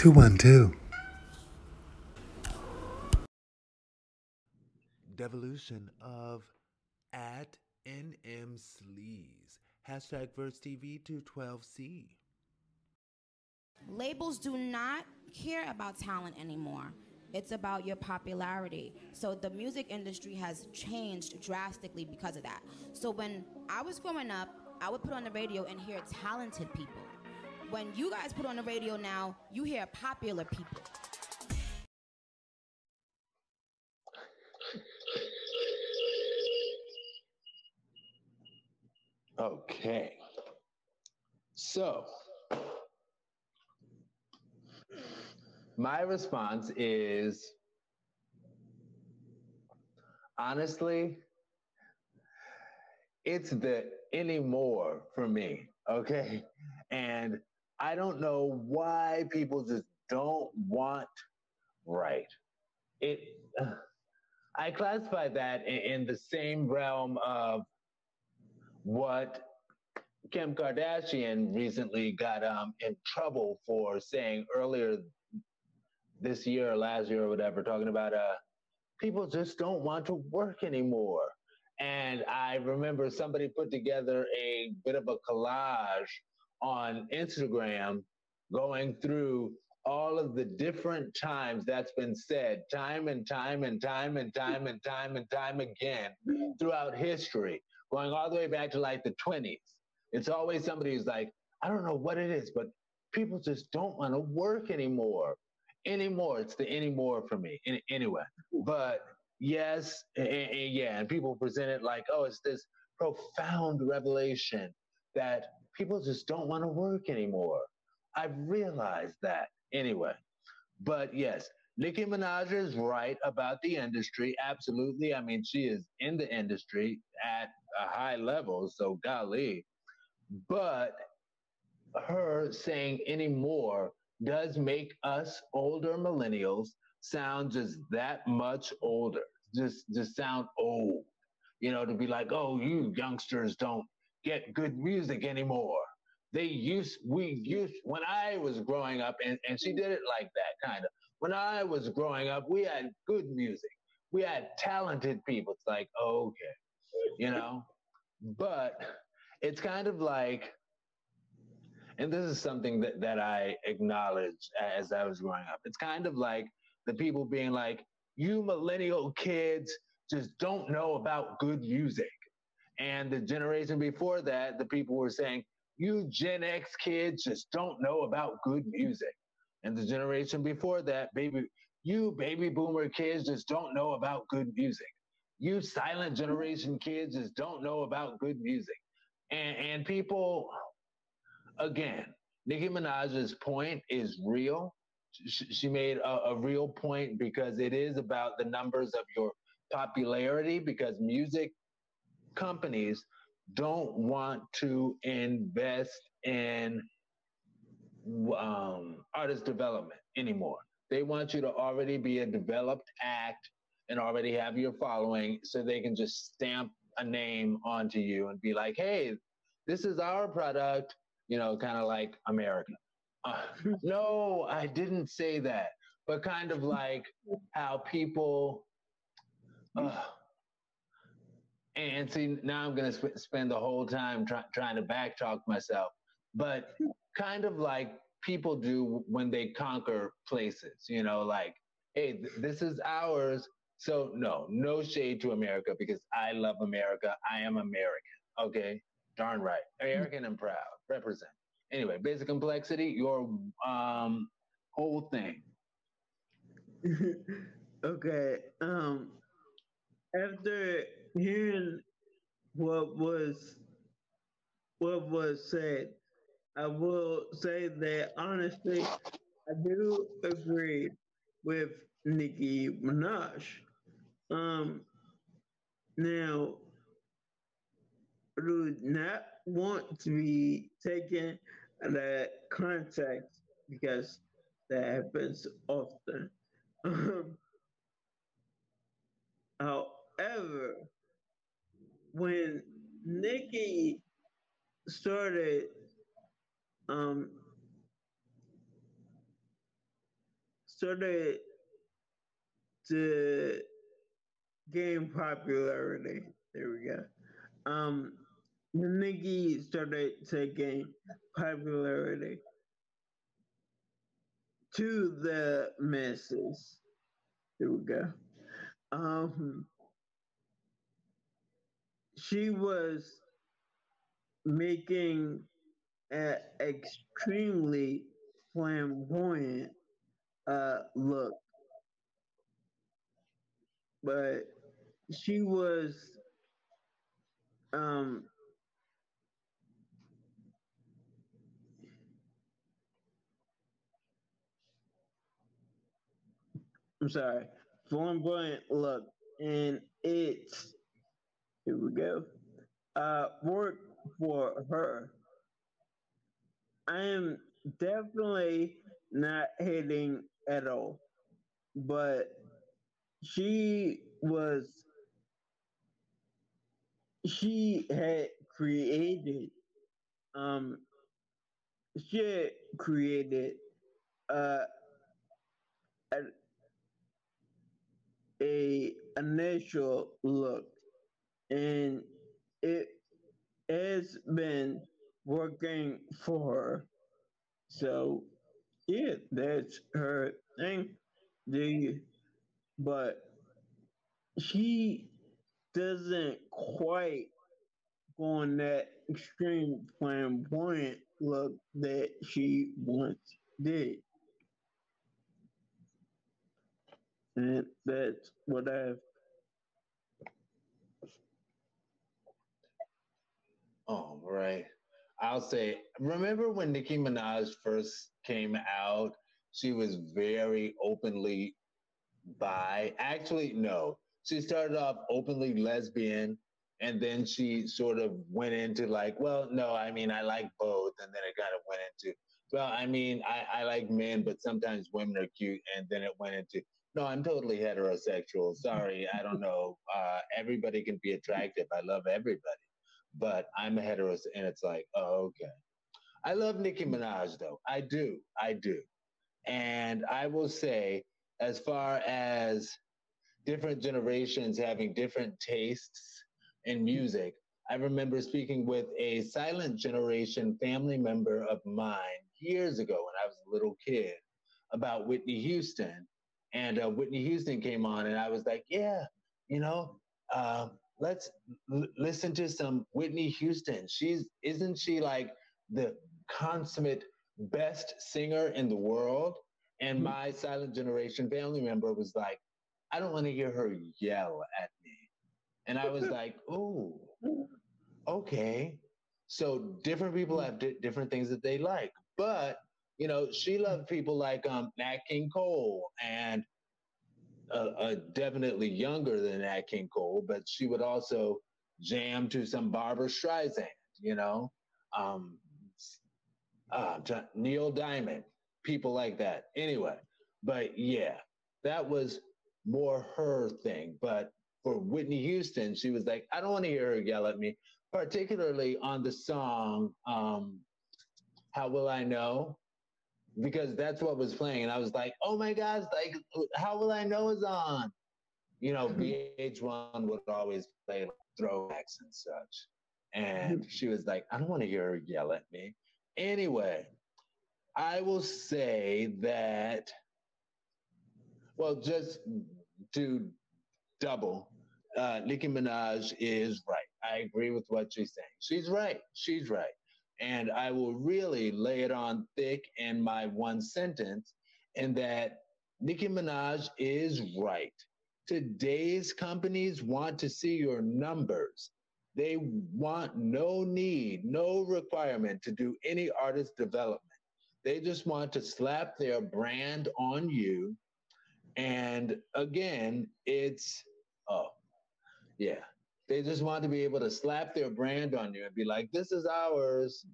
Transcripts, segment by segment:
212. Devolution of at NMsleeze. Hashtag VersTEAv 212C. Labels do not care about talent anymore. It's about your popularity. So the music industry has changed drastically because of that. So when I was growing up, I would put on the radio and hear talented people. When you guys put on the radio now, you hear popular people. Okay. So, my response is honestly, it's the anymore for me. Okay. And I don't know why people just don't want right. It, I classify that in, in the same realm of what Kim Kardashian recently got um, in trouble for saying earlier this year or last year or whatever, talking about uh, people just don't want to work anymore. And I remember somebody put together a bit of a collage on Instagram going through all of the different times that's been said time and time and time and time and time and time again throughout history, going all the way back to like the 20s. It's always somebody who's like, I don't know what it is, but people just don't want to work anymore. Anymore. It's the anymore for me. anyway, but yes, and, and yeah, and people present it like, oh, it's this profound revelation that people just don't want to work anymore. I've realized that anyway. But yes, Nicki Minaj is right about the industry. Absolutely. I mean, she is in the industry at a high level. So, golly. But her saying anymore does make us older millennials sound just that much older. Just, just sound old. You know, to be like, oh, you youngsters don't get good music anymore. They used, we used, when I was growing up, and, and she did it like that kind of. When I was growing up, we had good music. We had talented people. It's like, okay, you know? But it's kind of like, and this is something that, that I acknowledge as I was growing up. It's kind of like the people being like, you millennial kids just don't know about good music. And the generation before that, the people were saying, you Gen X kids just don't know about good music. And the generation before that, baby, you baby boomer kids just don't know about good music. You silent generation kids just don't know about good music. And, and people, again, Nicki Minaj's point is real. She, made a, a real point because it is about the numbers of your popularity because music companies don't want to invest in um, artist development anymore. They want you to already be a developed act and already have your following so they can just stamp a name onto you and be like, hey, this is our product, you know, kind of like America. Uh, no, I didn't say that, but kind of like how people, uh, and see, now I'm going to sp- spend the whole time try- trying to backtalk myself, but kind of like people do when they conquer places, you know, like, hey, th- this is ours. So, no, no shade to America because I love America. I am American. Okay. Darn right. American and proud. Represent. Anyway, basic complexity, your um, whole thing. okay. Um, after hearing what was what was said, I will say that honestly, I do agree with Nicki Minaj. Um, now, I do not want to be taken of context because that happens often. Um, However, when Nicki started um, started to gain popularity. There we go. Um, Nicki started to gain popularity to the masses. There we go. Um, she was making an extremely flamboyant uh, look, but she was um, I'm sorry, flamboyant look, and it's here we go. Uh, work for her. I am definitely not hating at all, but she was she had created um she had created uh a, a initial look and it has been working for her so yeah that's her thing the but she doesn't quite go on that extreme flamboyant look that she once did. And that's what I've. Oh, right. I'll say, remember when Nicki Minaj first came out? She was very openly bi. Actually, no. She started off openly lesbian and then she sort of went into like, well, no, I mean, I like both. And then it kind of went into, well, I mean, I, I like men, but sometimes women are cute. And then it went into, no, I'm totally heterosexual. Sorry, I don't know. Uh, everybody can be attractive. I love everybody, but I'm a hetero. And it's like, oh, okay. I love Nicki Minaj, though. I do. I do. And I will say, as far as different generations having different tastes in music, I remember speaking with a silent generation family member of mine years ago when I was a little kid about Whitney Houston. And uh, Whitney Houston came on, and I was like, yeah, you know, uh, let's l- listen to some Whitney Houston. She's, isn't she like the consummate best singer in the world? And Mhm. my silent generation family member was like, I don't want to hear her yell at me. And I was like, oh, okay. So different people have di- different things that they like. But, you know, she loved people like um, Nat King Cole and uh, definitely younger than Nat King Cole, but she would also jam to some Barbra Streisand, you know, um, uh, Neil Diamond, people like that. Anyway, but yeah, that was more her thing. But for Whitney Houston, she was like, I don't want to hear her yell at me, particularly on the song um, How Will I Know? Because that's what was playing. And I was like, oh my gosh, like, How Will I Know it's on. You know, VH1 would always play like, throwbacks and such. And she was like, I don't want to hear her yell at me. Anyway, I will say that, well, just to double, uh, Nicki Minaj is right. I agree with what she's saying. She's right. She's right. And I will really lay it on thick in my one sentence and that Nicki Minaj is right. Today's companies want to see your numbers. They want no need, no requirement to do any artist development. They just want to slap their brand on you. And again, it's, oh, yeah. They just want to be able to slap their brand on you and be like, this is ours.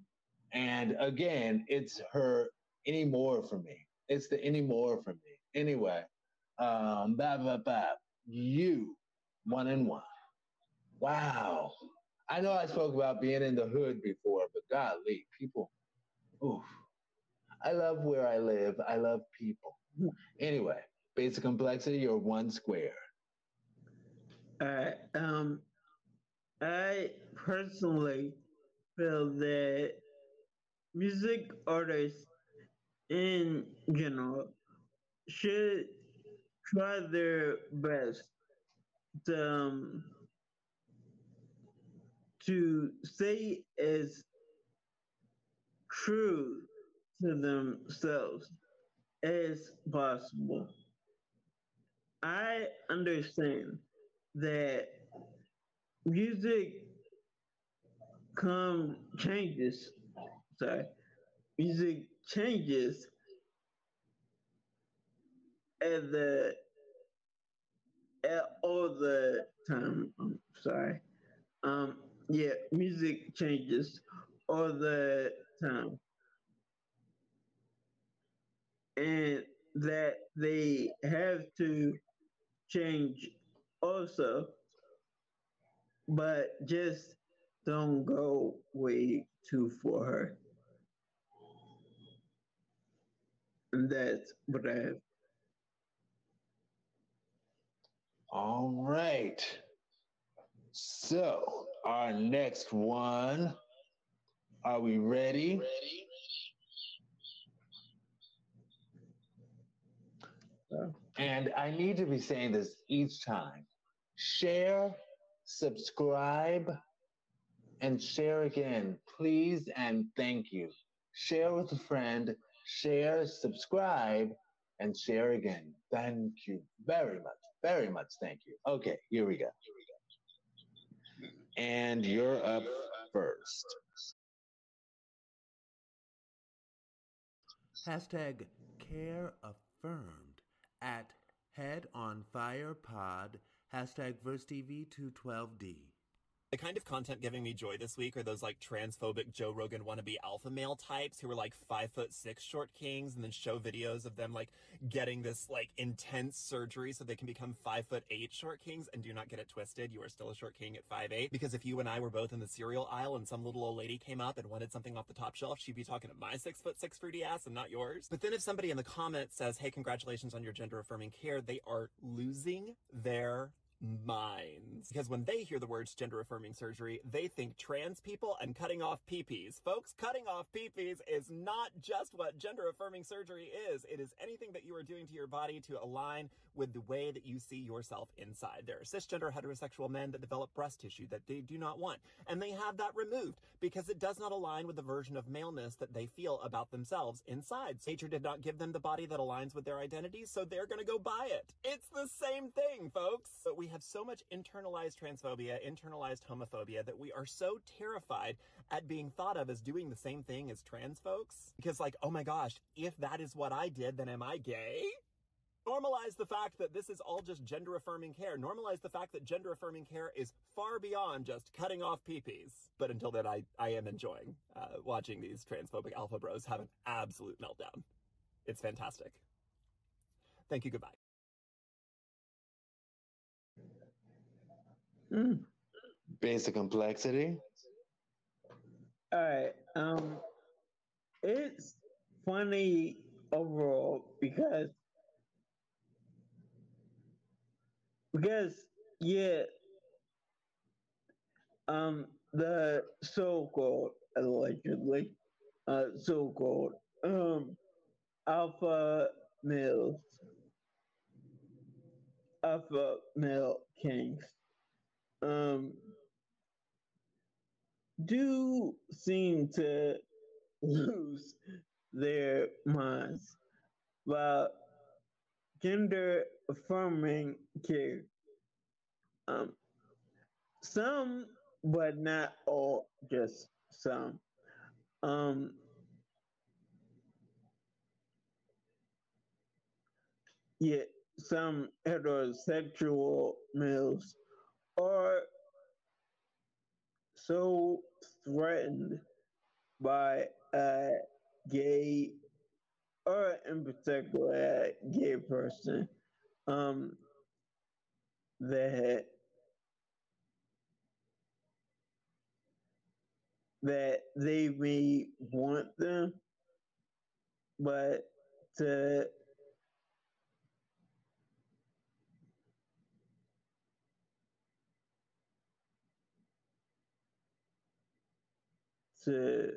And again, it's her anymore for me. It's the anymore for me. Anyway, um, blah, blah, blah. You, one and one. Wow. I know I spoke about being in the hood before, but golly, people, oof. I love where I live. I love people. Anyway, basic complexity, you're one square. All right. um, I personally feel that music artists in general should try their best to, um, to stay as true to themselves as possible. I understand that music come changes. Sorry, music changes at the at all the time. I'm sorry. Um, yeah, music changes all the time, and that they have to change also, but just don't go way too far. And that's what I have. All right. So, our next one. Are we ready? And I need to be saying this each time. Share, subscribe, and share again, please and thank you. Share with a friend, share, subscribe, and share again. Thank you very much, very much. Thank you. Okay, here we go. And you're up first. Hashtag care affirmed at Head on Fire Pod. Hashtag VersTEAv 212D. The kind of content giving me joy this week are those like transphobic Joe Rogan wannabe alpha male types who are like five foot six short kings and then show videos of them like getting this like intense surgery so they can become five foot eight short kings. And do not get it twisted. You are still a short king at five eight because if you and I were both in the cereal aisle and some little old lady came up and wanted something off the top shelf, she'd be talking to my six foot six fruity ass and not yours. But then if somebody in the comments says, Hey, congratulations on your gender affirming care, they are losing their minds. Because when they hear the words gender affirming surgery, they think trans people and cutting off peepees. Folks, cutting off peepees is not just what gender affirming surgery is. It is anything that you are doing to your body to align with the way that you see yourself inside. There are cisgender heterosexual men that develop breast tissue that they do not want, and they have that removed because it does not align with the version of maleness that they feel about themselves inside. Nature did not give them the body that aligns with their identity, so they're gonna go buy it. It's the same thing, folks. But we have so much internalized transphobia, internalized homophobia that we are so terrified at being thought of as doing the same thing as trans folks. Because like, oh my gosh, if that is what I did, then am I gay? Normalize the fact that this is all just gender affirming care. Normalize the fact that gender affirming care is far beyond just cutting off peepees. But until then, I, I am enjoying uh, watching these transphobic alpha bros have an absolute meltdown. It's fantastic. Thank you. Goodbye. Mm. Basic complexity. All right. Um, it's funny overall because because yeah, um, the so-called allegedly, uh, so-called um, alpha males, alpha male kings, um, do seem to lose their minds about gender affirming care. Um, some, but not all, just some. Um, yeah, some heterosexual males are so threatened by a gay or in particular a gay person um, that that they may want them, but to to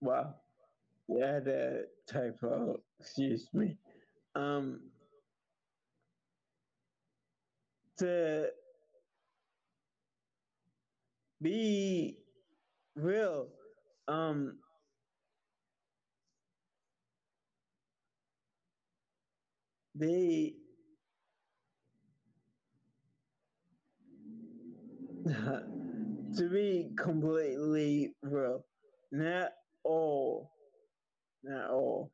wow, yeah, that typo. Excuse me. Um, to be real, um, they to be completely real, not all, not all,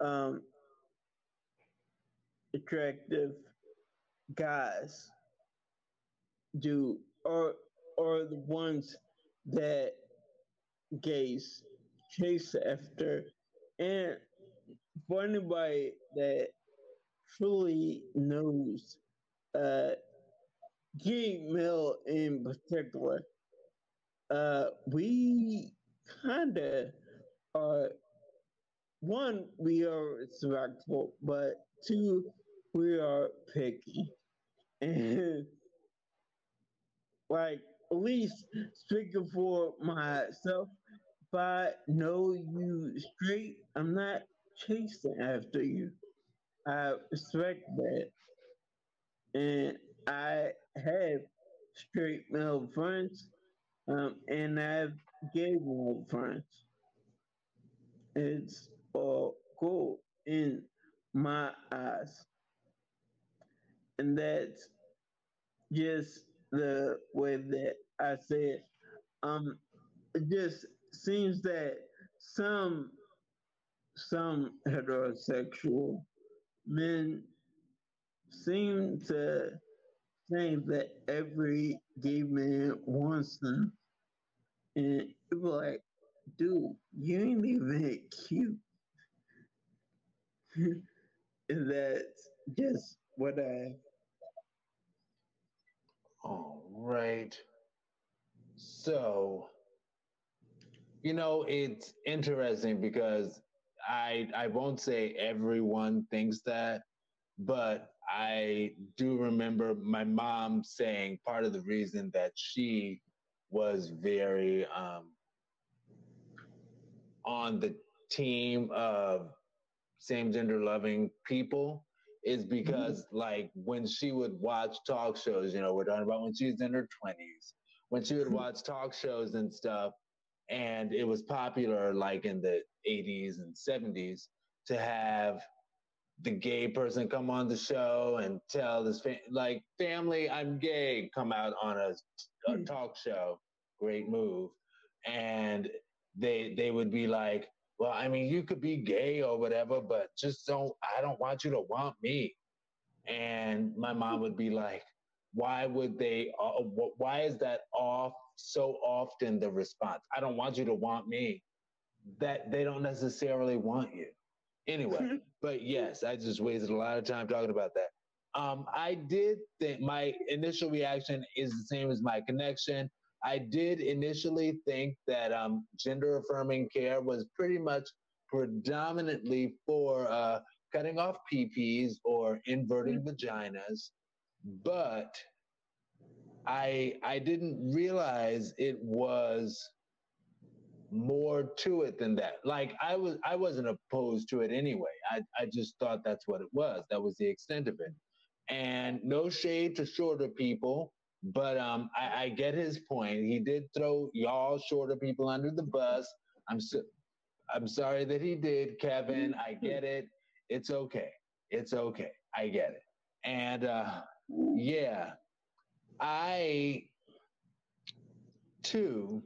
um, attractive guys do or or the ones that gays chase after. And for anybody that truly knows uh male in particular uh we kinda are one we are respectful but two we are picky. And like at least speaking for myself if i know you straight i'm not chasing after you. I respect that. And have straight male friends um, and i have gay male friends it's all cool in my eyes and that's just the way that I say it. Um, it just seems that some some heterosexual men seem to think that every gay man wants them, and people like, dude, you ain't even cute. and that's just what I All right. So, you know, it's interesting because I I won't say everyone thinks that, but I do remember my mom saying part of the reason that she was very um, on the team of same gender loving people is because like when she would watch talk shows, you know, we're talking about when she was in her twenties, when she would watch talk shows and stuff, and it was popular like in the eighties and seventies to have the gay person come on the show and tell this fa- like family I'm gay come out on a, a talk show. Great move. And they they would be like, well, I mean, you could be gay or whatever, but just don't, I don't want you to want me. And my mom would be like, why would they, uh, wh- why is that off so often the response? I don't want you to want me. That they don't necessarily want you. Anyway, but yes, I just wasted a lot of time talking about that. Um, I did think my initial reaction is the same as my connection. I did initially think that um, gender affirming care was pretty much predominantly for uh, cutting off PPs or inverting vaginas, but I I didn't realize it was more to it than that. Like I was I wasn't opposed to it anyway. I, I just thought that's what it was. That was the extent of it. And no shade to shorter people, but um I, I get his point. He did throw y'all shorter people under the bus. I'm so, I'm sorry that he did, Kevin. I get it. It's okay. It's okay. I get it. And uh yeah, I too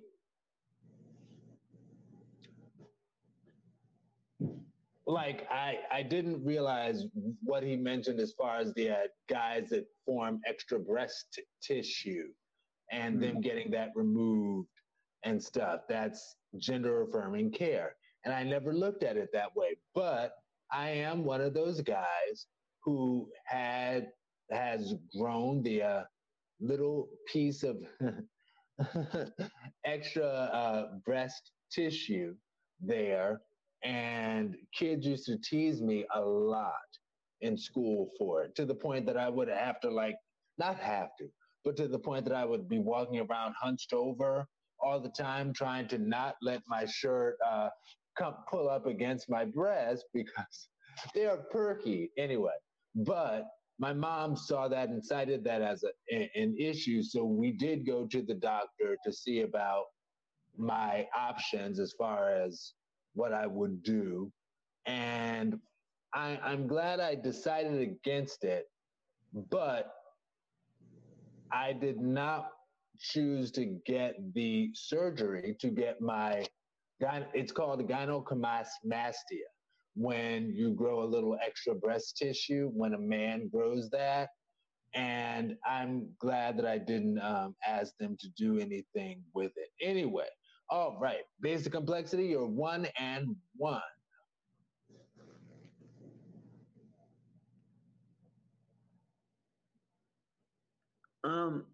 like I I didn't realize what he mentioned as far as the uh, guys that form extra breast t- tissue and them getting that removed and stuff. That's gender affirming care. And I never looked at it that way. But I am one of those guys who had has grown the uh, little piece of extra uh, breast tissue there and kids used to tease me a lot in school for it to the point that I would have to like not have to, but to the point that I would be walking around hunched over all the time, trying to not let my shirt uh, come pull up against my breast because they are perky anyway. But my mom saw that and cited that as a, an issue. So we did go to the doctor to see about my options as far as what I would do. And I, I'm glad I decided against it, but I did not choose to get the surgery to get my, it's called gynecomastia when you grow a little extra breast tissue when a man grows that. And I'm glad that I didn't um, ask them to do anything with it. Anyway, all right, basic complexity, you're one and one. Um,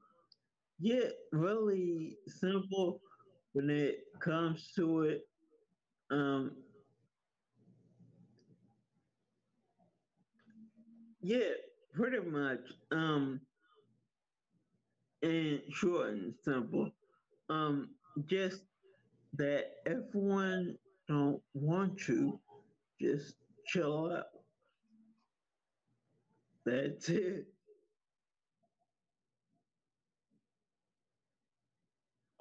yeah, really simple when it comes to it. Um, Yeah, pretty much. Um, and short and simple. Um, just that everyone don't want to just chill out. That's it.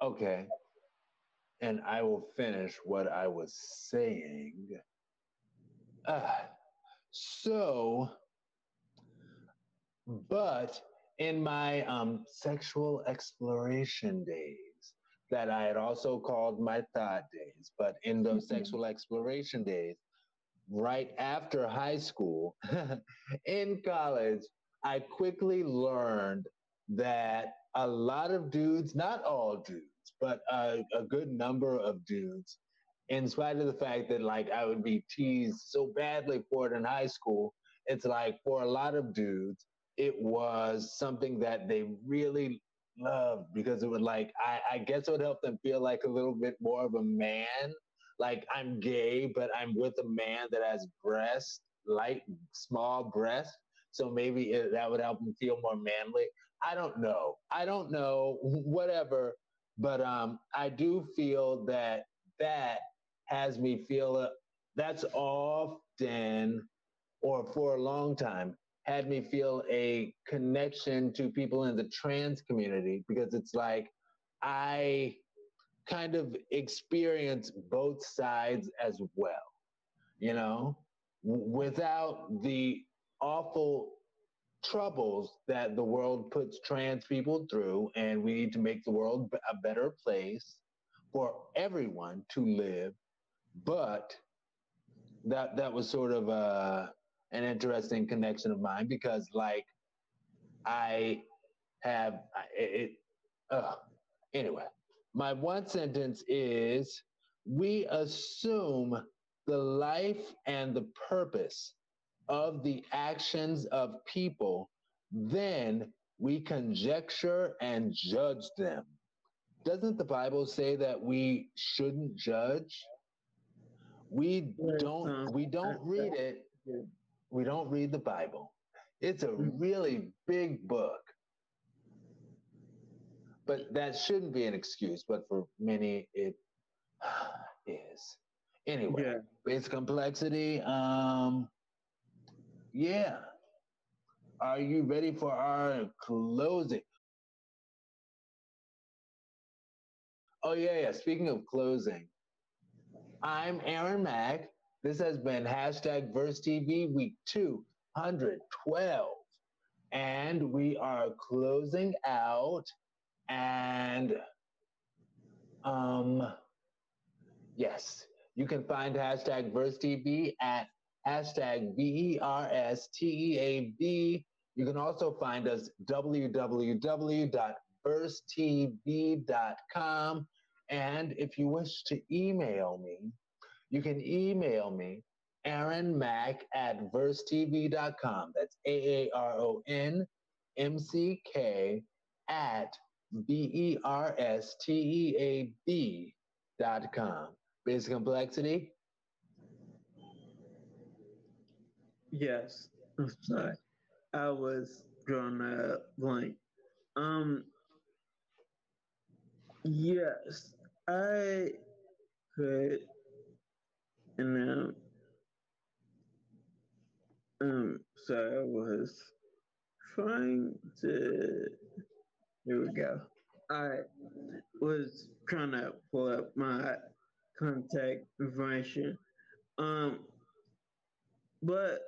Okay. And I will finish what I was saying. Uh, so, but in my um, sexual exploration days, that I had also called my thought days, but in those mm-hmm. sexual exploration days, right after high school, in college, I quickly learned that a lot of dudes, not all dudes, but a, a good number of dudes, in spite of the fact that like I would be teased so badly for it in high school, it's like for a lot of dudes, it was something that they really loved because it would like I, I guess it would help them feel like a little bit more of a man. Like I'm gay, but I'm with a man that has breasts, light, small breasts. So maybe it, that would help them feel more manly. I don't know. I don't know. Whatever. But um, I do feel that that has me feel uh, that's often or for a long time had me feel a connection to people in the trans community because it's like I kind of experience both sides as well, you know, without the awful troubles that the world puts trans people through. And we need to make the world a better place for everyone to live. But that, that was sort of a, an interesting connection of mine because like I have it. uh, anyway, my one sentence is: We assume the life and the purpose of the actions of people, then we conjecture and judge them. Doesn't the Bible say that we shouldn't judge? We don't. We don't read it we don't read the Bible. It's a mm. really big book. But that shouldn't be an excuse, but for many it is. Anyway, yeah. basic complexity. Um yeah. Are you ready for our closing? Oh yeah, yeah. Speaking of closing, I'm Aaron Mack. This has been hashtag VersTEAv week 212. And we are closing out. And um yes, you can find hashtag VersTEAv at hashtag V-E-R-S-T-E-A-B. You can also find us www.VersTEAv.com. And if you wish to email me, you can email me, Aaron Mack at VersTEAv.com. That's A A R O N M C K at B E R S T E A B dot com. Basic complexity? Yes. I'm sorry. I was drawing a blank. Um, yes, I could, and um, um, so I was trying to. Here we go. I was trying to pull up my contact information. Um, but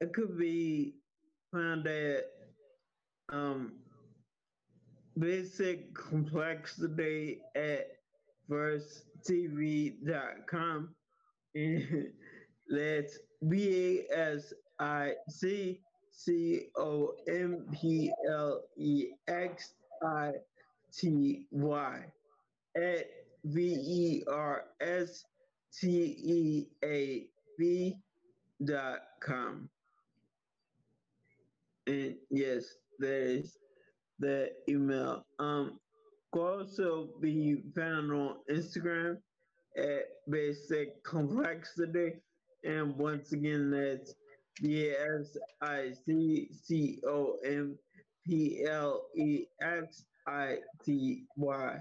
it could be found at um, basic complexity at VersTEAv.com. That's B A S I C C O M P L E X I T Y at V E R S T E A B dot com. And yes, that is the email. Um, could also be found on Instagram at Basic Complexity. And once again, that's B S I C C O M P L E X I T Y.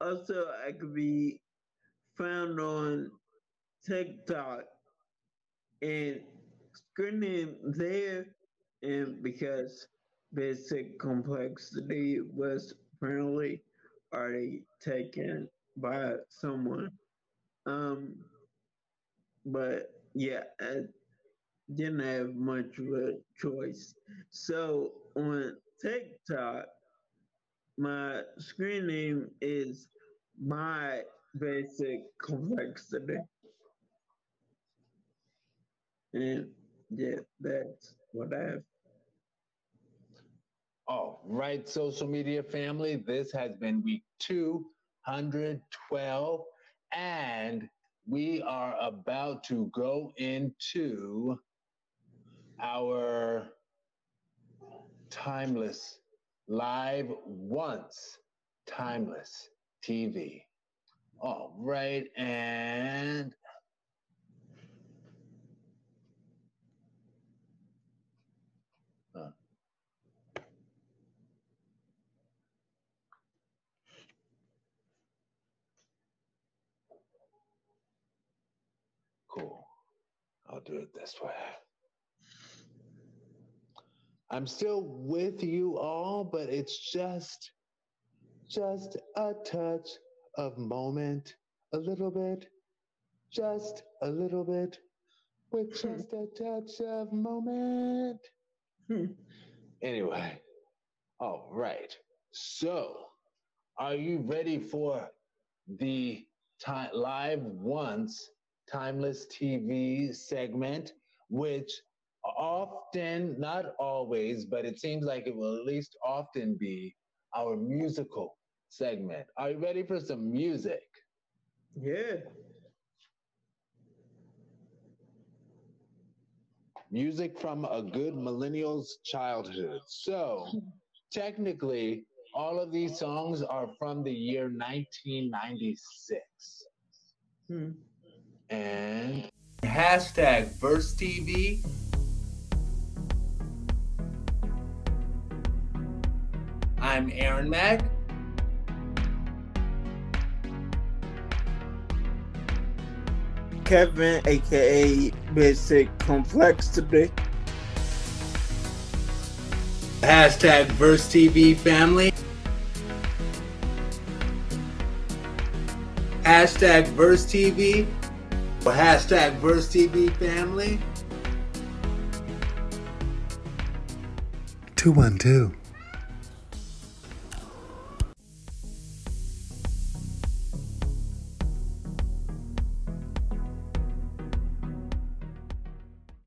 Also, I could be found on TikTok and screening there, and because basic complexity was apparently already taken by someone. Um, but yeah, I didn't have much of a choice. So on TikTok, my screen name is my basic complexity. And yeah, that's what I have. All right, social media family, this has been week 212, and we are about to go into our timeless live once timeless TV. All right, and uh, cool. I'll do it this way. I'm still with you all, but it's just just a touch of moment, a little bit, just a little bit, with hmm. just a touch of moment. Hmm. anyway, all right. So, are you ready for the time, live once timeless TV segment, which often, not always, but it seems like it will at least often be our musical segment. Are you ready for some music? Yeah. Music from a good millennial's childhood. So, technically, all of these songs are from the year 1996. Hmm. And hashtag VersTEAv. I'm Aaron Mack. Kevin, aka Basic Complexity. Hashtag VersTEAv family. Hashtag VersTEAv. Hashtag VersTEAv family. 212.